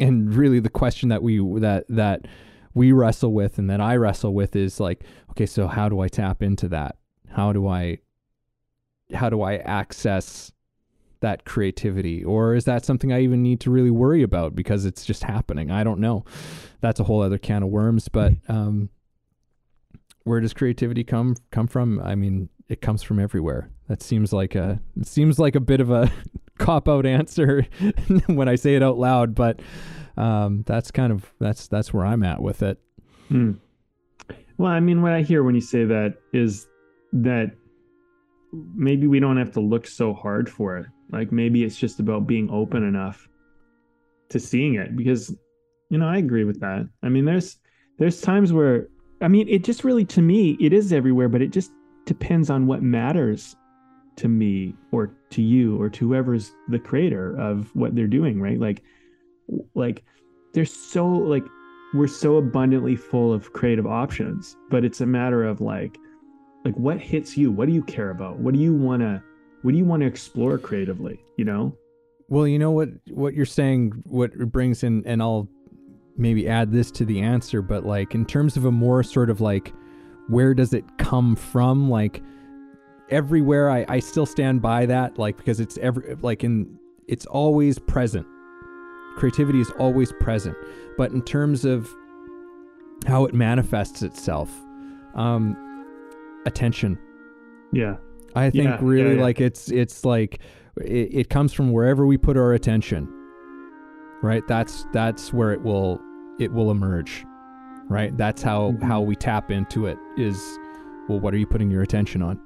and really the question that we that that we wrestle with and that I wrestle with is like, okay, so how do I tap into that? How do I how do I access that creativity or is that something I even need to really worry about because it's just happening? I don't know. That's a whole other can of worms, but um where does creativity come come from? I mean, it comes from everywhere. That seems like a it seems like a bit of a cop out answer when I say it out loud, but um, that's kind of that's that's where I'm at with it. Hmm. Well, I mean, what I hear when you say that is that maybe we don't have to look so hard for it. Like maybe it's just about being open enough to seeing it because you know, I agree with that. I mean, there's there's times where I mean, it just really to me, it is everywhere, but it just depends on what matters to me or to you or to whoever's the creator of what they're doing, right? Like like there's so like we're so abundantly full of creative options, but it's a matter of like like what hits you? What do you care about? What do you want to what do you want to explore creatively, you know? Well, you know what what you're saying what brings in and I'll maybe add this to the answer, but like in terms of a more sort of like where does it come from? Like everywhere I, I still stand by that, like because it's every like in it's always present. Creativity is always present. But in terms of how it manifests itself, um attention. Yeah. I think Yeah, really yeah, yeah. like it's it's like it, it comes from wherever we put our attention. Right? That's that's where it will it will emerge. Right? That's how Mhm. how we tap into it is well what are you putting your attention on?